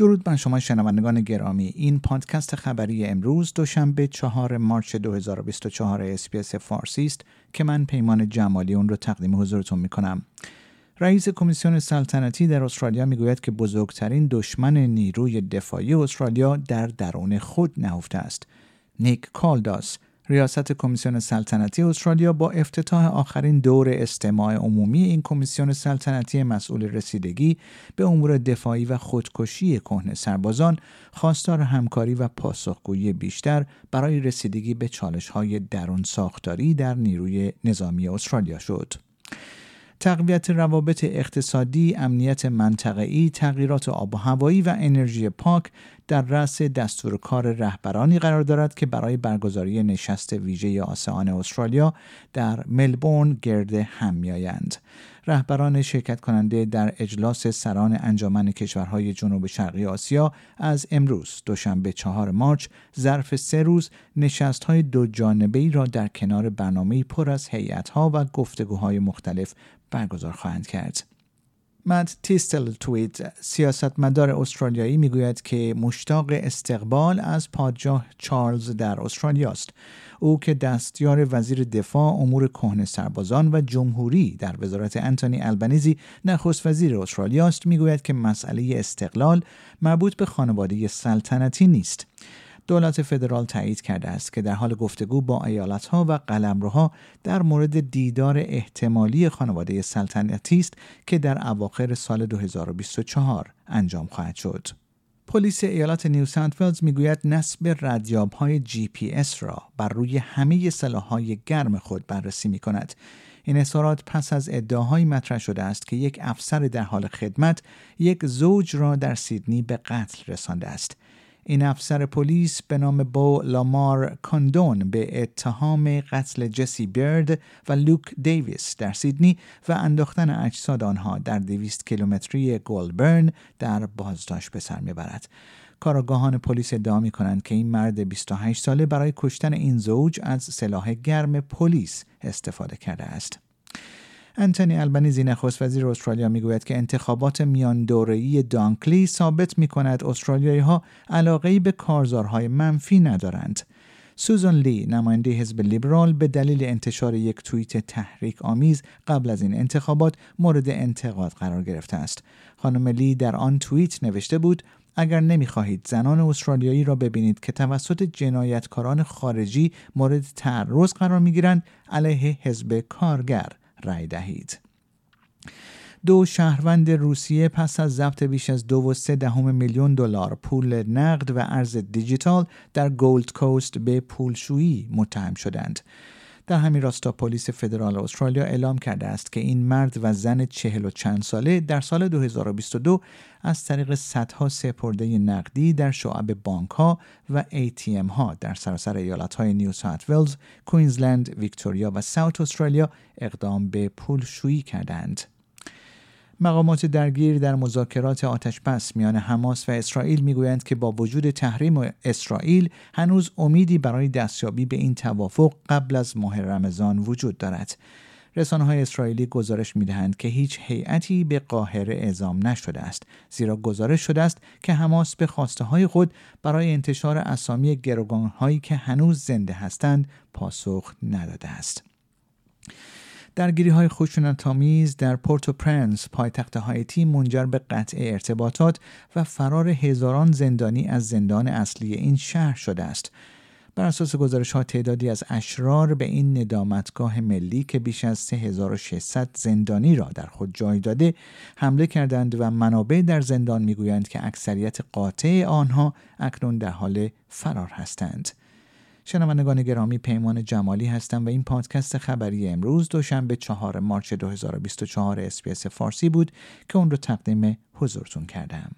درود بر شما شنوندگان گرامی این پادکست خبری امروز دوشنبه چهار مارچ 2024 SBS فارسی است که من پیمان جمالی اون رو تقدیم حضورتون می کنم. رئیس کمیسیون سلطنتی در استرالیا می‌گوید که بزرگترین دشمن نیروی دفاعی استرالیا در درون خود نهفته است. نیک کالداس ریاست کمیسیون سلطنتی استرالیا با افتتاح آخرین دور استماع عمومی این کمیسیون سلطنتی مسئول رسیدگی به امور دفاعی و خودکشی کهنه سربازان خواستار همکاری و پاسخگویی بیشتر برای رسیدگی به چالش‌های درون ساختاری در نیروی نظامی استرالیا شد. تقویت روابط اقتصادی، امنیت منطقه‌ای، تغییرات آب و هوایی و انرژی پاک در رأس دستور کار رهبرانی قرار دارد که برای برگزاری نشست ویژه آسان استرالیا در ملبورن گرد هم میآیند. رهبران شرکت کننده در اجلاس سران انجمن کشورهای جنوب شرقی آسیا از امروز دوشنبه چهار مارچ ظرف سه روز نشست های دو جانبه ای را در کنار برنامه پر از هیئت ها و گفتگوهای مختلف برگزار خواهند کرد. مد تیستل تویت سیاستمدار استرالیایی می‌گوید که مشتاق استقبال از پادشاه چارلز در استرالیا است. او که دستیار وزیر دفاع امور کهنه سربازان و جمهوری در وزارت انتونی البنیزی نخست وزیر استرالیا است می‌گوید که مسئله استقلال مربوط به خانواده سلطنتی نیست. دولت فدرال تایید کرده است که در حال گفتگو با ایالتها و قلمروها در مورد دیدار احتمالی خانواده سلطنتی است که در اواخر سال 2024 انجام خواهد شد. پلیس ایالات نیو ساوت ولز می‌گوید نصب ردیاب های جی پی اس را بر روی اسلحه های گرم خود بررسی می کند. این اظهارات پس از ادعاهایی مطرح شده است که یک افسر در حال خدمت یک زوج را در سیدنی به قتل رسانده است. این افسر پلیس به نام بو لامار کاندون به اتهام قتل جسی برد و لوک دیویس در سیدنی و انداختن اجساد آنها در دویست کیلومتری گولبرن در بازداشت به سر می‌برد. کارآگاهان پلیس ادعا می کنند که این مرد 28 ساله برای کشتن این زوج از سلاح گرم پلیس استفاده کرده است. انتونی البنیزی نخست وزیر استرالیا می‌گوید که انتخابات میان دوره‌ای دانکلی ثابت می کند استرالیایی علاقه به کارزارهای منفی ندارند. سوزان لی نماینده حزب لیبرال به دلیل انتشار یک توییت تحریک آمیز قبل از این انتخابات مورد انتقاد قرار گرفته است. خانم لی در آن توییت نوشته بود اگر نمی‌خواهید زنان استرالیایی را ببینید که توسط جنایتکاران خارجی مورد تعرض قرار می‌گیرند علیه حزب کارگر رای دهید. دو شهروند روسیه پس از ضبط بیش از دو و سه دهم میلیون دلار پول نقد و ارز دیجیتال در گولد کوست به پولشویی متهم شدند. در همین راستا پلیس فدرال استرالیا اعلام کرده است که این مرد و زن چهل و چند ساله در سال 2022 از طریق صدها سپرده نقدی در شعب بانک ها و ATM ها در سراسر ایالت های نیو ساوت ولز، کوینزلند، ویکتوریا و ساوت استرالیا اقدام به پولشویی کردند. مقامات درگیر در مذاکرات آتشبس میان حماس و اسرائیل می‌گویند که با وجود تحریم اسرائیل هنوز امیدی برای دستیابی به این توافق قبل از ماه رمضان وجود دارد. رسانه های اسرائیلی گزارش می دهند که هیچ هیئتی به قاهره اعزام نشده است زیرا گزارش شده است که حماس به خواسته های خود برای انتشار اسامی گروگان هایی که هنوز زنده هستند پاسخ نداده است. درگیری های خشونت‌آمیز در پورتو پرنس پایتخت هایتی منجر به قطع ارتباطات و فرار هزاران زندانی از زندان اصلی این شهر شده است. بر اساس گزارش ها تعدادی از اشرار به این ندامتگاه ملی که بیش از 3600 زندانی را در خود جای داده حمله کردند و منابع در زندان می‌گویند که اکثریت قاطع آنها اکنون در حال فرار هستند. شنوندگان گرامی پیمان جمالی هستم و این پادکست خبری امروز دوشنبه چهار مارچ 2024 اسپیس فارسی بود که اون رو تقدیم حضورتون کردم.